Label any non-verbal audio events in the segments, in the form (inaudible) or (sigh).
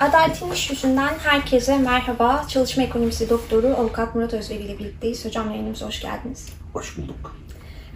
Adaletin İş Yüzünden herkese merhaba. Çalışma Ekonomisi Doktoru Avukat Murat Özveri ile birlikteyiz. Hocam yayınımıza hoş geldiniz. Hoş bulduk.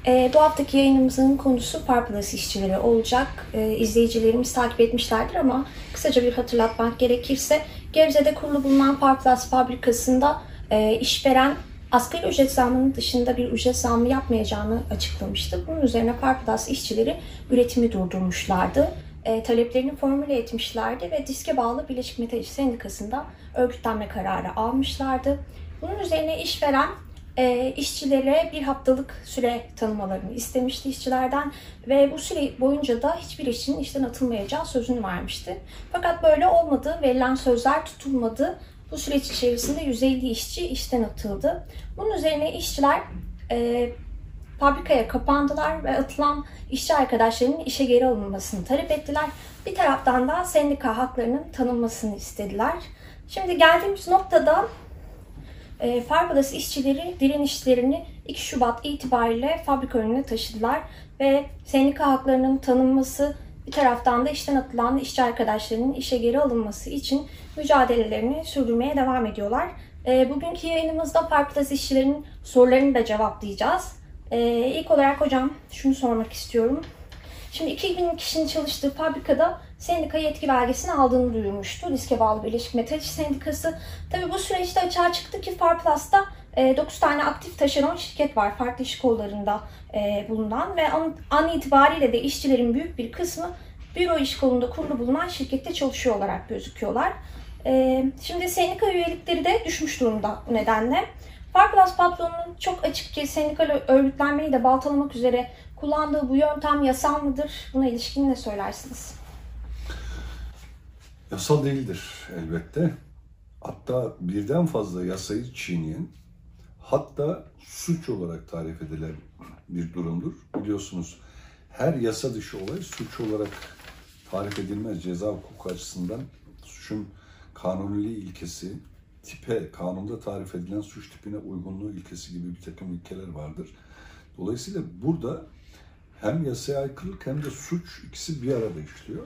Ee, bu haftaki yayınımızın konusu Parplas işçileri olacak. Ee, izleyicilerimiz takip etmişlerdir ama kısaca bir hatırlatmak gerekirse Gebze'de kurulu bulunan Parplas fabrikasında e, işveren asgari ücret zammının dışında bir ücret zammı yapmayacağını açıklamıştı. Bunun üzerine Parplas işçileri üretimi durdurmuşlardı e, taleplerini formüle etmişlerdi ve diske bağlı Birleşik Metal İş Sendikası'nda örgütlenme kararı almışlardı. Bunun üzerine işveren e, işçilere bir haftalık süre tanımalarını istemişti işçilerden ve bu süre boyunca da hiçbir işçinin işten atılmayacağı sözünü vermişti. Fakat böyle olmadı, verilen sözler tutulmadı. Bu süreç içerisinde 150 işçi işten atıldı. Bunun üzerine işçiler e, fabrikaya kapandılar ve atılan işçi arkadaşlarının işe geri alınmasını talep ettiler. Bir taraftan da sendika haklarının tanınmasını istediler. Şimdi geldiğimiz noktada e, fabrikası işçileri direnişlerini 2 Şubat itibariyle fabrika önüne taşıdılar ve sendika haklarının tanınması bir taraftan da işten atılan işçi arkadaşlarının işe geri alınması için mücadelelerini sürdürmeye devam ediyorlar. E, bugünkü yayınımızda fabrikası işçilerinin sorularını da cevaplayacağız. Ee, ilk olarak hocam şunu sormak istiyorum. Şimdi 2000 kişinin çalıştığı fabrikada sendika yetki belgesini aldığını duyurmuştu. Riske bağlı Birleşik Metal İş Sendikası. Tabi bu süreçte açığa çıktı ki Farplus'ta e, 9 tane aktif taşeron şirket var farklı iş kollarında e, bulunan ve an, an itibariyle de işçilerin büyük bir kısmı büro iş kolunda kurulu bulunan şirkette çalışıyor olarak gözüküyorlar. E, şimdi sendika üyelikleri de düşmüş durumda bu nedenle. Farklas patronunun çok açık ki sendikal örgütlenmeyi de baltalamak üzere kullandığı bu yöntem yasal mıdır? Buna ilişkin ne söylersiniz? Yasal değildir elbette. Hatta birden fazla yasayı çiğneyen, hatta suç olarak tarif edilen bir durumdur. Biliyorsunuz her yasa dışı olay suç olarak tarif edilmez ceza hukuku açısından suçun kanuniliği ilkesi, tipe, kanunda tarif edilen suç tipine uygunluğu ilkesi gibi bir takım ilkeler vardır. Dolayısıyla burada hem yasaya aykırılık hem de suç ikisi bir arada işliyor.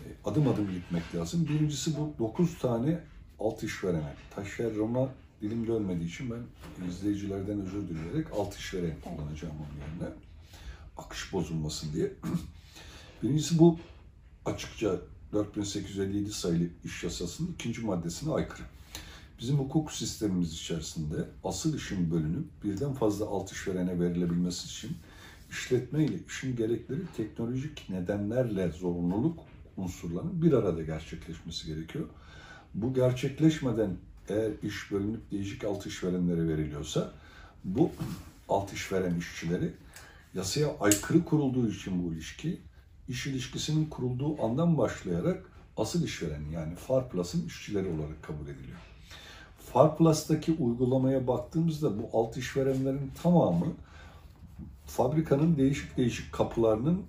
E, adım adım gitmek lazım. Birincisi bu 9 tane alt işverene. Taşerona dilim dönmediği için ben izleyicilerden özür dileyerek alt işveren kullanacağım onun yerine. Akış bozulmasın diye. (clears throat) Birincisi bu açıkça 4857 sayılı iş yasasının ikinci maddesine aykırı. Bizim hukuk sistemimiz içerisinde asıl işin bölünüp birden fazla alt işverene verilebilmesi için işletme ile işin gerekleri teknolojik nedenlerle zorunluluk unsurlarının bir arada gerçekleşmesi gerekiyor. Bu gerçekleşmeden eğer iş bölünüp değişik alt işverenlere veriliyorsa bu alt işveren işçileri yasaya aykırı kurulduğu için bu ilişki iş ilişkisinin kurulduğu andan başlayarak asıl işveren yani Farplus'ın işçileri olarak kabul ediliyor. Farplus'taki uygulamaya baktığımızda bu alt işverenlerin tamamı fabrikanın değişik değişik kapılarının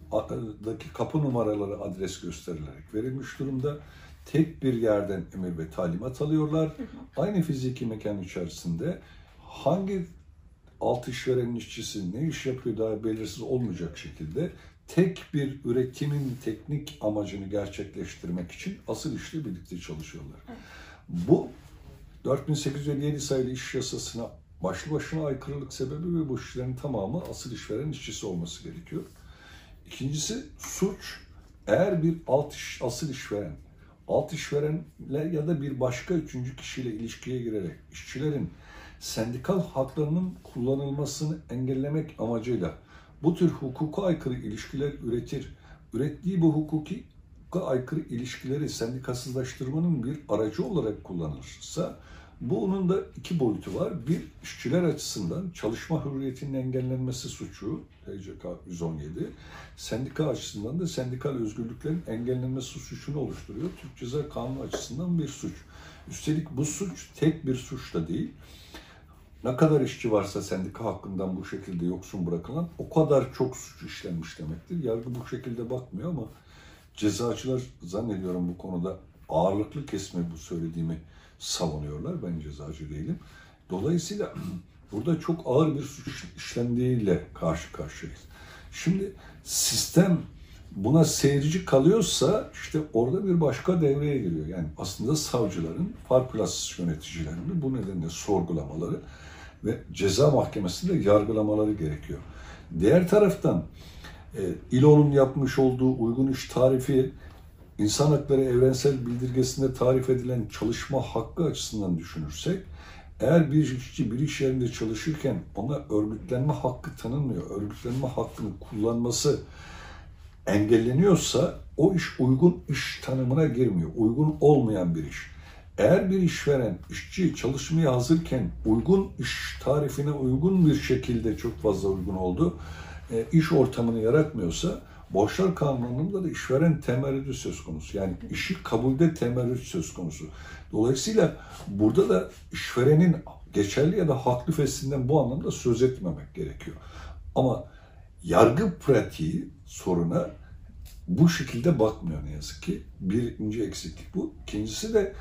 daki kapı numaraları adres gösterilerek verilmiş durumda. Tek bir yerden emir ve talimat alıyorlar. Aynı fiziki mekan içerisinde hangi alt işverenin işçisi ne iş yapıyor daha belirsiz olmayacak şekilde tek bir üretimin teknik amacını gerçekleştirmek için asıl işle birlikte çalışıyorlar. Bu 4857 sayılı iş yasasına başlı başına aykırılık sebebi ve bu işlerin tamamı asıl işveren işçisi olması gerekiyor. İkincisi suç eğer bir alt iş, asıl işveren alt işverenle ya da bir başka üçüncü kişiyle ilişkiye girerek işçilerin sendikal haklarının kullanılmasını engellemek amacıyla bu tür hukuka aykırı ilişkiler üretir. Ürettiği bu hukuki aykırı ilişkileri sendikasızlaştırmanın bir aracı olarak kullanırsa bunun da iki boyutu var. Bir, işçiler açısından çalışma hürriyetinin engellenmesi suçu, TCK 117. Sendika açısından da sendikal özgürlüklerin engellenmesi suçunu oluşturuyor. Türk Ceza Kanunu açısından bir suç. Üstelik bu suç tek bir suç da değil. Ne kadar işçi varsa sendika hakkından bu şekilde yoksun bırakılan o kadar çok suç işlenmiş demektir. Yargı bu şekilde bakmıyor ama cezacılar zannediyorum bu konuda ağırlıklı kesme bu söylediğimi savunuyorlar. Ben cezacı değilim. Dolayısıyla (clears throat) burada çok ağır bir suç işlendiğiyle karşı karşıyayız. Şimdi sistem buna seyirci kalıyorsa işte orada bir başka devreye giriyor. Yani aslında savcıların, farklas yöneticilerinin bu nedenle sorgulamaları ve ceza mahkemesinde yargılamaları gerekiyor. Diğer taraftan e, İLO'nun yapmış olduğu uygun iş tarifi insan hakları evrensel bildirgesinde tarif edilen çalışma hakkı açısından düşünürsek eğer bir işçi bir iş yerinde çalışırken ona örgütlenme hakkı tanınmıyor, örgütlenme hakkını kullanması engelleniyorsa o iş uygun iş tanımına girmiyor. Uygun olmayan bir iş. Eğer bir işveren işçi çalışmaya hazırken uygun iş tarifine uygun bir şekilde çok fazla uygun oldu, e, iş ortamını yaratmıyorsa borçlar kanununda da işveren temerrüdü söz konusu. Yani işi kabulde temerrüt söz konusu. Dolayısıyla burada da işverenin geçerli ya da haklı feslinden bu anlamda söz etmemek gerekiyor. Ama yargı pratiği soruna bu şekilde bakmıyor ne yazık ki. Birinci eksiklik bu. İkincisi de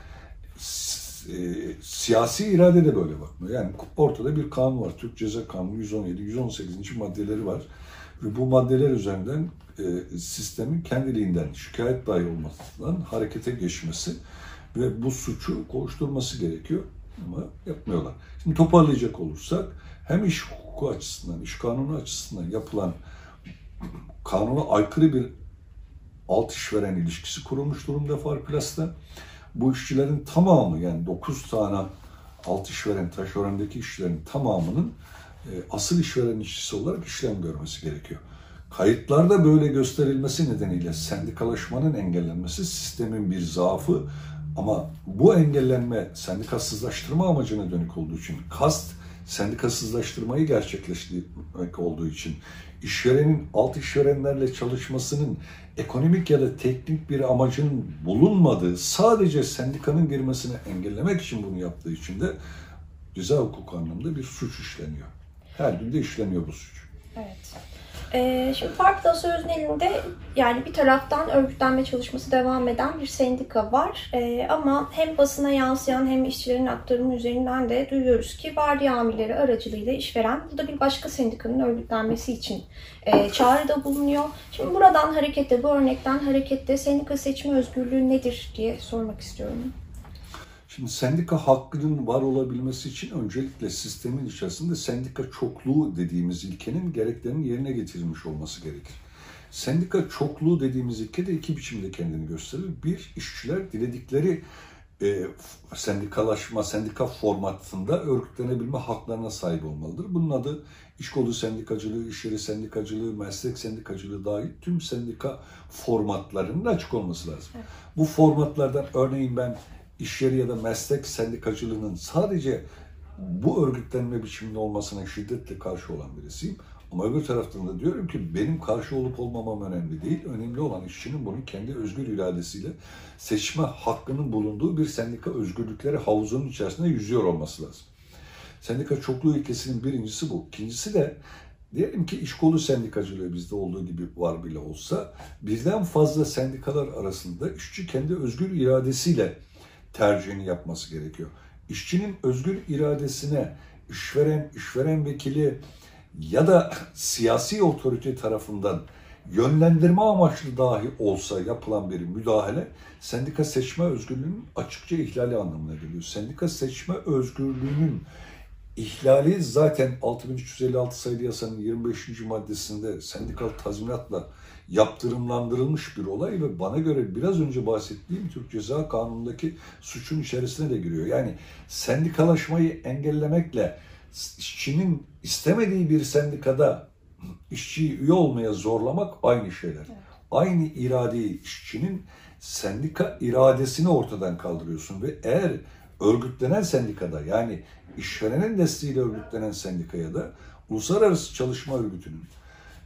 e, siyasi irade de böyle bakmıyor. Yani ortada bir kanun var. Türk Ceza Kanunu 117, 118. maddeleri var. Ve bu maddeler üzerinden e, sistemin kendiliğinden şikayet dahi olmasından harekete geçmesi ve bu suçu koşturması gerekiyor ama yapmıyorlar. Şimdi toparlayacak olursak hem iş hukuku açısından, iş kanunu açısından yapılan kanuna aykırı bir alt işveren ilişkisi kurulmuş durumda Farplas'ta. Bu işçilerin tamamı yani 9 tane alt işveren, taşerondaki işçilerin tamamının asıl işveren işçisi olarak işlem görmesi gerekiyor. Kayıtlarda böyle gösterilmesi nedeniyle sendikalaşmanın engellenmesi sistemin bir zaafı ama bu engellenme sendikasızlaştırma amacına dönük olduğu için kast sendikasızlaştırmayı gerçekleştirmek olduğu için işverenin alt işverenlerle çalışmasının ekonomik ya da teknik bir amacın bulunmadığı sadece sendikanın girmesini engellemek için bunu yaptığı için de ceza hukuku anlamında bir suç işleniyor. Her gün de işleniyor bu suç. Evet. Ee, şimdi farklı sözün elinde yani bir taraftan örgütlenme çalışması devam eden bir sendika var. Ee, ama hem basına yansıyan hem işçilerin aktarımı üzerinden de duyuyoruz ki vardiya amirleri aracılığıyla işveren burada bir başka sendikanın örgütlenmesi için e, çağrıda bulunuyor. Şimdi buradan hareketle, bu örnekten hareketle sendika seçme özgürlüğü nedir diye sormak istiyorum. Şimdi sendika hakkının var olabilmesi için öncelikle sistemin içerisinde sendika çokluğu dediğimiz ilkenin gereklerinin yerine getirilmiş olması gerekir. Sendika çokluğu dediğimiz ilke de iki biçimde kendini gösterir. Bir, işçiler diledikleri e, sendikalaşma, sendika formatında örgütlenebilme haklarına sahip olmalıdır. Bunun adı iş kolu sendikacılığı, iş yeri sendikacılığı, meslek sendikacılığı dahil tüm sendika formatlarının açık olması lazım. Evet. Bu formatlardan örneğin ben iş yeri ya da meslek sendikacılığının sadece bu örgütlenme biçiminde olmasına şiddetle karşı olan birisiyim. Ama öbür taraftan da diyorum ki benim karşı olup olmamam önemli değil. Önemli olan işçinin bunu kendi özgür iradesiyle seçme hakkının bulunduğu bir sendika özgürlükleri havuzunun içerisinde yüzüyor olması lazım. Sendika çokluğu ilkesinin birincisi bu. İkincisi de diyelim ki iş kolu sendikacılığı bizde olduğu gibi var bile olsa birden fazla sendikalar arasında işçi kendi özgür iradesiyle tercihini yapması gerekiyor. İşçinin özgür iradesine işveren, işveren vekili ya da siyasi otorite tarafından yönlendirme amaçlı dahi olsa yapılan bir müdahale sendika seçme özgürlüğünün açıkça ihlali anlamına geliyor. Sendika seçme özgürlüğünün ihlali zaten 6356 sayılı yasanın 25. maddesinde sendikal tazminatla yaptırımlandırılmış bir olay ve bana göre biraz önce bahsettiğim Türk Ceza Kanunu'ndaki suçun içerisine de giriyor. Yani sendikalaşmayı engellemekle işçinin istemediği bir sendikada işçiyi üye olmaya zorlamak aynı şeyler. Evet. Aynı iradeyi işçinin sendika iradesini ortadan kaldırıyorsun ve eğer örgütlenen sendikada yani işverenin desteğiyle örgütlenen sendikaya da Uluslararası Çalışma Örgütü'nün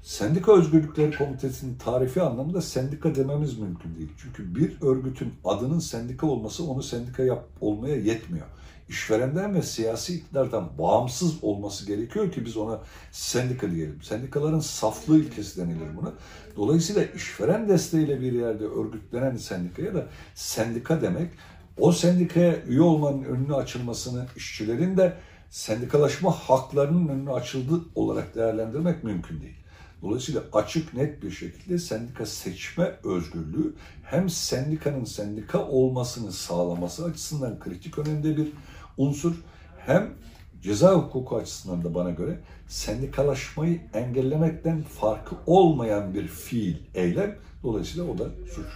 Sendika Özgürlükleri Komitesi'nin tarifi anlamında sendika dememiz mümkün değil. Çünkü bir örgütün adının sendika olması onu sendika yap olmaya yetmiyor. İşverenden ve siyasi iktidardan bağımsız olması gerekiyor ki biz ona sendika diyelim. Sendikaların saflığı ilkesi denilir buna. Dolayısıyla işveren desteğiyle bir yerde örgütlenen sendikaya da sendika demek. O sendikaya üye olmanın önünü açılmasını işçilerin de sendikalaşma haklarının önünü açıldı olarak değerlendirmek mümkün değil. Dolayısıyla açık net bir şekilde sendika seçme özgürlüğü hem sendikanın sendika olmasını sağlaması açısından kritik önemde bir unsur hem ceza hukuku açısından da bana göre sendikalaşmayı engellemekten farkı olmayan bir fiil, eylem. Dolayısıyla o da suç.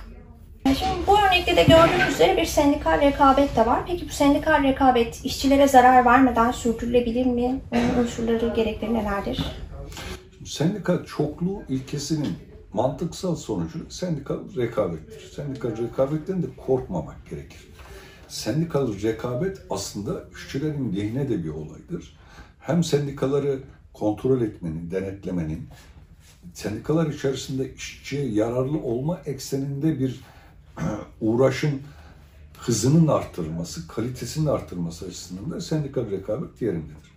Şimdi bu örnekte de gördüğünüz üzere bir sendikal rekabet de var. Peki bu sendikal rekabet işçilere zarar vermeden sürdürülebilir mi? Onun unsurları, gerekleri nelerdir? Sendika çokluğu ilkesinin mantıksal sonucu sendikal rekabettir. Sendikal rekabetten de korkmamak gerekir. Sendikal rekabet aslında işçilerin lehine de bir olaydır. Hem sendikaları kontrol etmenin, denetlemenin, sendikalar içerisinde işçiye yararlı olma ekseninde bir (clears throat) uğraşın hızının arttırılması, kalitesinin arttırılması açısından da sendikal rekabet yerindedir.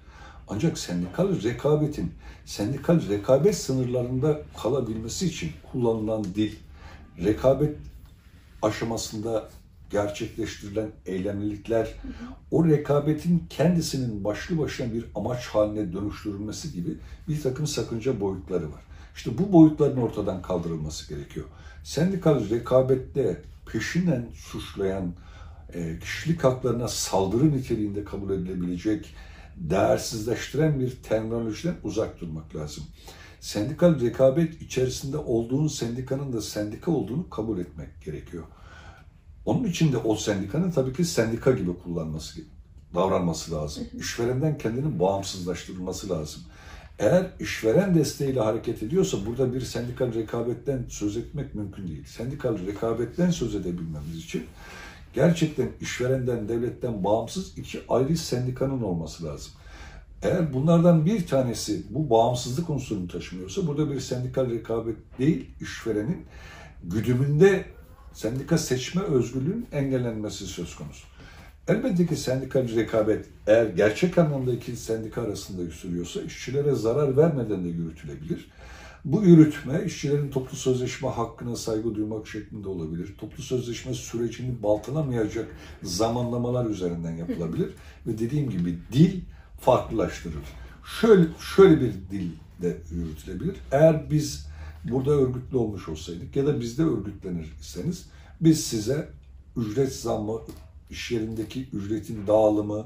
Ancak sendikal rekabetin, sendikal rekabet sınırlarında kalabilmesi için kullanılan dil, rekabet aşamasında gerçekleştirilen eylemlilikler, o rekabetin kendisinin başlı başına bir amaç haline dönüştürülmesi gibi bir takım sakınca boyutları var. İşte bu boyutların ortadan kaldırılması gerekiyor. Sendikal rekabette peşinen suçlayan, e, kişilik haklarına saldırı niteliğinde kabul edilebilecek, değersizleştiren bir terminolojiden uzak durmak lazım. Sendikal rekabet içerisinde olduğun sendikanın da sendika olduğunu kabul etmek gerekiyor. Onun için de o sendikanın tabii ki sendika gibi kullanması, davranması lazım. İşverenden kendini bağımsızlaştırılması lazım. Eğer işveren desteğiyle hareket ediyorsa burada bir sendikal rekabetten söz etmek mümkün değil. Sendikal rekabetten söz edebilmemiz için gerçekten işverenden, devletten bağımsız iki ayrı sendikanın olması lazım. Eğer bunlardan bir tanesi bu bağımsızlık unsurunu taşımıyorsa burada bir sendikal rekabet değil, işverenin güdümünde sendika seçme özgürlüğünün engellenmesi söz konusu. Elbette ki sendikal rekabet eğer gerçek anlamda iki sendika arasında sürüyorsa işçilere zarar vermeden de yürütülebilir. Bu yürütme işçilerin toplu sözleşme hakkına saygı duymak şeklinde olabilir. Toplu sözleşme sürecini baltalamayacak zamanlamalar üzerinden yapılabilir. (laughs) Ve dediğim gibi dil farklılaştırır. Şöyle, şöyle bir dil de yürütülebilir. Eğer biz burada örgütlü olmuş olsaydık ya da bizde örgütlenir iseniz biz size ücret zammı, iş yerindeki ücretin dağılımı,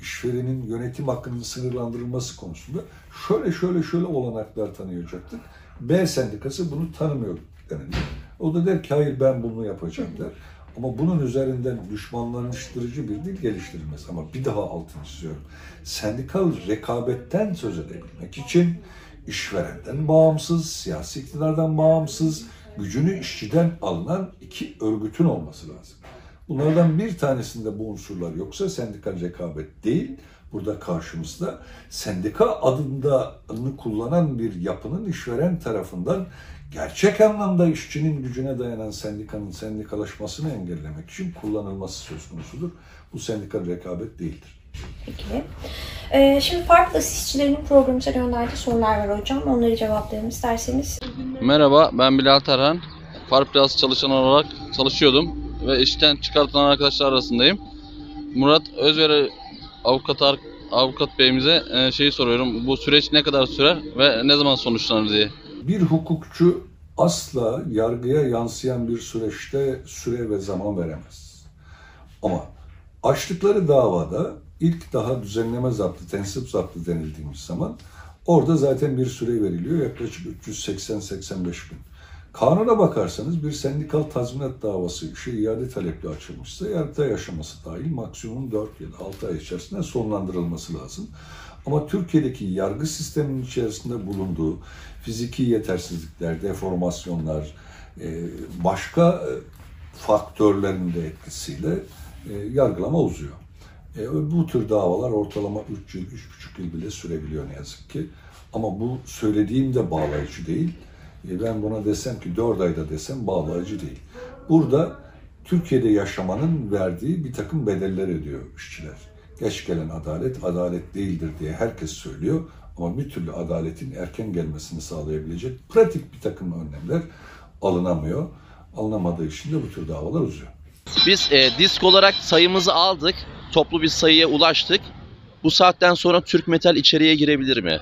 işverenin yönetim hakkının sınırlandırılması konusunda şöyle şöyle şöyle olanaklar tanıyacaktık. B sendikası bunu tanımıyor denildi. O da der ki hayır ben bunu yapacağım der. Ama bunun üzerinden düşmanlaştırıcı bir dil geliştirilmez. Ama bir daha altını çiziyorum. Sendikal rekabetten söz edebilmek için işverenden bağımsız, siyasi iktidardan bağımsız, gücünü işçiden alınan iki örgütün olması lazım. Bunlardan bir tanesinde bu unsurlar yoksa sendikal rekabet değil, burada karşımızda sendika adında kullanan bir yapının işveren tarafından gerçek anlamda işçinin gücüne dayanan sendikanın sendikalaşmasını engellemek için kullanılması söz konusudur. Bu sendikal rekabet değildir. Peki. Ee, şimdi farklı işçilerinin programımıza gönderdiği sorular var hocam. Onları cevaplayalım isterseniz. Merhaba, ben Bilal Tarhan. Farplas çalışan olarak çalışıyordum ve işten çıkartılan arkadaşlar arasındayım. Murat Özveri avukat avukat beyimize e, şeyi soruyorum. Bu süreç ne kadar sürer ve ne zaman sonuçlanır diye. Bir hukukçu asla yargıya yansıyan bir süreçte süre ve zaman veremez. Ama açtıkları davada ilk daha düzenleme zaptı, tensip zaptı denildiğimiz zaman orada zaten bir süre veriliyor. Yaklaşık 380-85 gün. Kanuna bakarsanız bir sendikal tazminat davası şey iade talepli açılmışsa yargıta yaşaması dahil maksimum 4 ya da 6 ay içerisinde sonlandırılması lazım. Ama Türkiye'deki yargı sisteminin içerisinde bulunduğu fiziki yetersizlikler, deformasyonlar, e, başka e, faktörlerin de etkisiyle e, yargılama uzuyor. Bu tür davalar ortalama 3 yıl, 3,5 yıl bile sürebiliyor ne yazık ki. Ama bu söylediğim de bağlayıcı değil. Ben buna desem ki 4 ayda desem bağlayıcı değil. Burada Türkiye'de yaşamanın verdiği bir takım bedeller ödüyor işçiler. Geç gelen adalet, adalet değildir diye herkes söylüyor. Ama bir türlü adaletin erken gelmesini sağlayabilecek pratik bir takım önlemler alınamıyor. Alınamadığı için de bu tür davalar uzuyor. Biz e, disk olarak sayımızı aldık. Toplu bir sayıya ulaştık. Bu saatten sonra Türk Metal içeriye girebilir mi?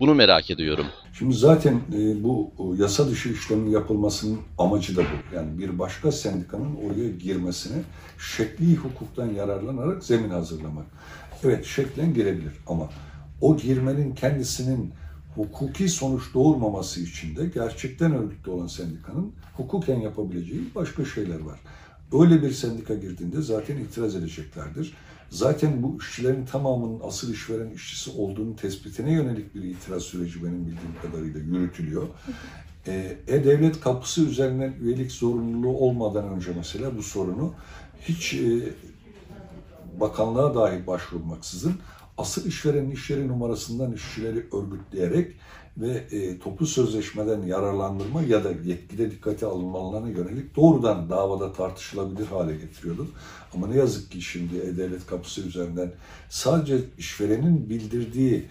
Bu Bunu merak ediyorum. Şimdi zaten e, bu e, yasa dışı işlemin yapılmasının amacı da bu. Yani bir başka sendikanın oraya girmesine şekli hukuktan yararlanarak zemin hazırlamak. Evet şeklen girebilir ama o girmenin kendisinin hukuki sonuç doğurmaması için de gerçekten örgütlü olan sendikanın hukuken yapabileceği başka şeyler var. Öyle bir sendika girdiğinde zaten itiraz edeceklerdir. Zaten bu işçilerin tamamının asıl işveren işçisi olduğunu tespitine yönelik bir itiraz süreci benim bildiğim kadarıyla yürütülüyor. Ee, E-Devlet kapısı üzerinden üyelik zorunluluğu olmadan önce mesela bu sorunu hiç e, bakanlığa dahi başvurmaksızın asıl işverenin iş yeri numarasından işçileri örgütleyerek ve e, toplu sözleşmeden yararlandırma ya da yetkide dikkate alınmalarına yönelik doğrudan davada tartışılabilir hale getiriyordu. Ama ne yazık ki şimdi E-Devlet kapısı üzerinden sadece işverenin bildirdiği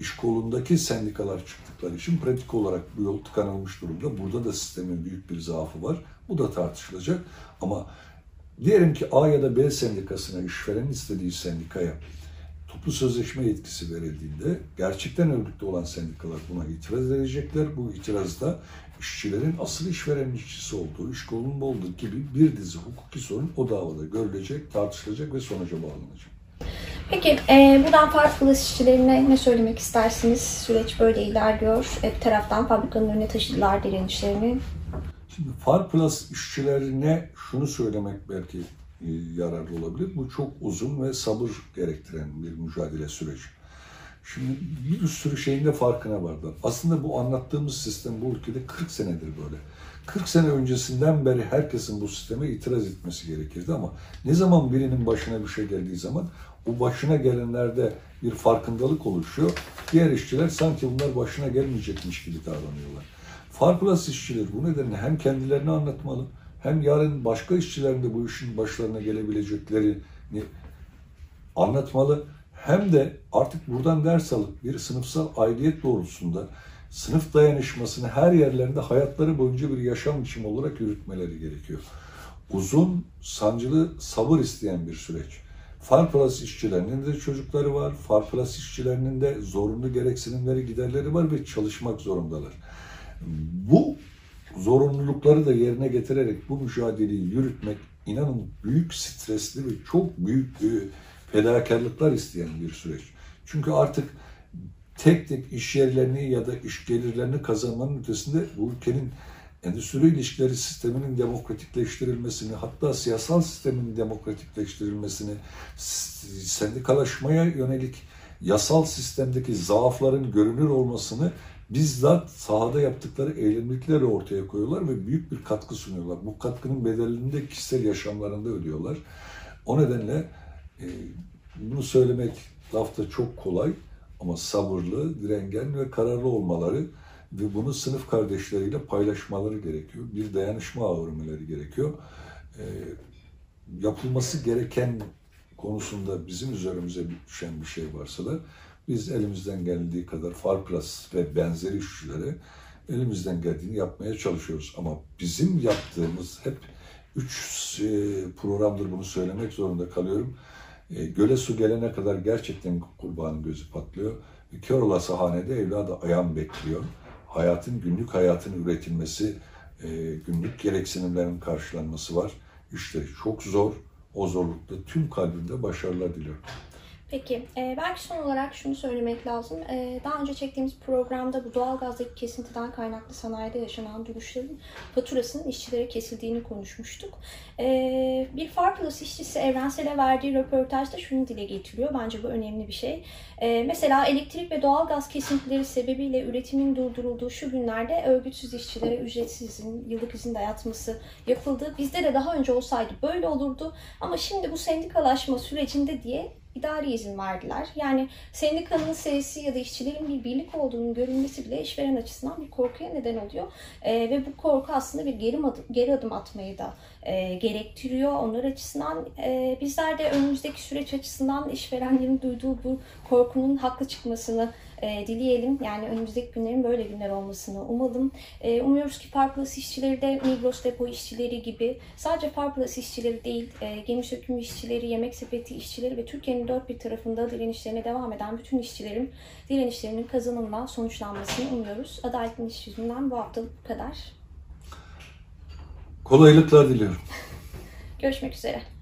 iş kolundaki sendikalar çıktıkları için pratik olarak bu yol tıkanılmış durumda. Burada da sistemin büyük bir zaafı var. Bu da tartışılacak. Ama diyelim ki A ya da B sendikasına işverenin istediği sendikaya toplu sözleşme yetkisi verildiğinde gerçekten örgütlü olan sendikalar buna itiraz edecekler. Bu itirazda işçilerin asıl işveren işçisi olduğu, iş kolunun olduğu gibi bir dizi hukuki sorun o davada görülecek, tartışılacak ve sonuca bağlanacak. Peki e, buradan farklı işçilerine ne söylemek istersiniz? Süreç böyle ilerliyor. E, bir taraftan fabrikanın önüne taşıdılar direnişlerini. Şimdi Far Plus işçilerine şunu söylemek belki yararlı olabilir. Bu çok uzun ve sabır gerektiren bir mücadele süreci. Şimdi bir sürü şeyin de farkına vardılar. Aslında bu anlattığımız sistem bu ülkede 40 senedir böyle. 40 sene öncesinden beri herkesin bu sisteme itiraz etmesi gerekirdi ama ne zaman birinin başına bir şey geldiği zaman o başına gelenlerde bir farkındalık oluşuyor. Diğer işçiler sanki bunlar başına gelmeyecekmiş gibi davranıyorlar. Farklas işçiler bu nedenle hem kendilerini anlatmalı hem yarın başka işçilerin de bu işin başlarına gelebileceklerini anlatmalı. Hem de artık buradan ders alıp bir sınıfsal aidiyet doğrultusunda sınıf dayanışmasını her yerlerinde hayatları boyunca bir yaşam biçimi olarak yürütmeleri gerekiyor. Uzun, sancılı, sabır isteyen bir süreç. Farplas işçilerinin de çocukları var, Farplas işçilerinin de zorunlu gereksinimleri, giderleri var ve çalışmak zorundalar. Bu zorunlulukları da yerine getirerek bu mücadeleyi yürütmek inanın büyük stresli ve çok büyük e, fedakarlıklar isteyen bir süreç. Çünkü artık tek tek iş yerlerini ya da iş gelirlerini kazanmanın ötesinde bu ülkenin endüstri ilişkileri sisteminin demokratikleştirilmesini, hatta siyasal sistemin demokratikleştirilmesini, sendikalaşmaya yönelik yasal sistemdeki zaafların görünür olmasını bizzat sahada yaptıkları eylemliklerle ortaya koyuyorlar ve büyük bir katkı sunuyorlar. Bu katkının bedelini de kişisel yaşamlarında ödüyorlar. O nedenle e, bunu söylemek lafta çok kolay ama sabırlı, direngen ve kararlı olmaları ve bunu sınıf kardeşleriyle paylaşmaları gerekiyor. Bir dayanışma ağı örmeleri gerekiyor. E, yapılması gereken konusunda bizim üzerimize düşen bir şey varsa da biz elimizden geldiği kadar Farplas ve benzeri işçilere elimizden geldiğini yapmaya çalışıyoruz. Ama bizim yaptığımız hep üç e, programdır bunu söylemek zorunda kalıyorum. E, göle su gelene kadar gerçekten kurbanın gözü patlıyor. E, kör olası hanede evladı ayağım bekliyor. Hayatın, günlük hayatın üretilmesi, günlük gereksinimlerin karşılanması var. İşte çok zor. O zorlukta tüm kalbimde başarılar diliyorum. Peki, e, belki son olarak şunu söylemek lazım. E, daha önce çektiğimiz programda bu doğalgazdaki kesintiden kaynaklı sanayide yaşanan dönüşlerin faturasının işçilere kesildiğini konuşmuştuk. E, bir Farplus işçisi Evrensel'e verdiği röportajda şunu dile getiriyor. Bence bu önemli bir şey. E, mesela elektrik ve doğalgaz kesintileri sebebiyle üretimin durdurulduğu şu günlerde örgütsüz işçilere ücretsiz izin, yıllık izin dayatması yapıldı. Bizde de daha önce olsaydı böyle olurdu. Ama şimdi bu sendikalaşma sürecinde diye idari izin verdiler. Yani sendikanın sesi ya da işçilerin bir birlik olduğunun görünmesi bile işveren açısından bir korkuya neden oluyor. E, ve bu korku aslında bir geri adım, geri adım atmayı da e, gerektiriyor. Onlar açısından e, bizler de önümüzdeki süreç açısından işverenlerin duyduğu bu korkunun haklı çıkmasını e, dileyelim. Yani önümüzdeki günlerin böyle günler olmasını umalım. E, umuyoruz ki Farplus işçileri de Migros depo işçileri gibi sadece Farplus işçileri değil, e, gemi söküm işçileri, yemek sepeti işçileri ve Türkiye'nin dört bir tarafında direnişlerine devam eden bütün işçilerin direnişlerinin kazanılma, sonuçlanmasını umuyoruz. Adaletin iş yüzünden bu haftalık bu kadar. Kolaylıklar diliyorum. Görüşmek üzere.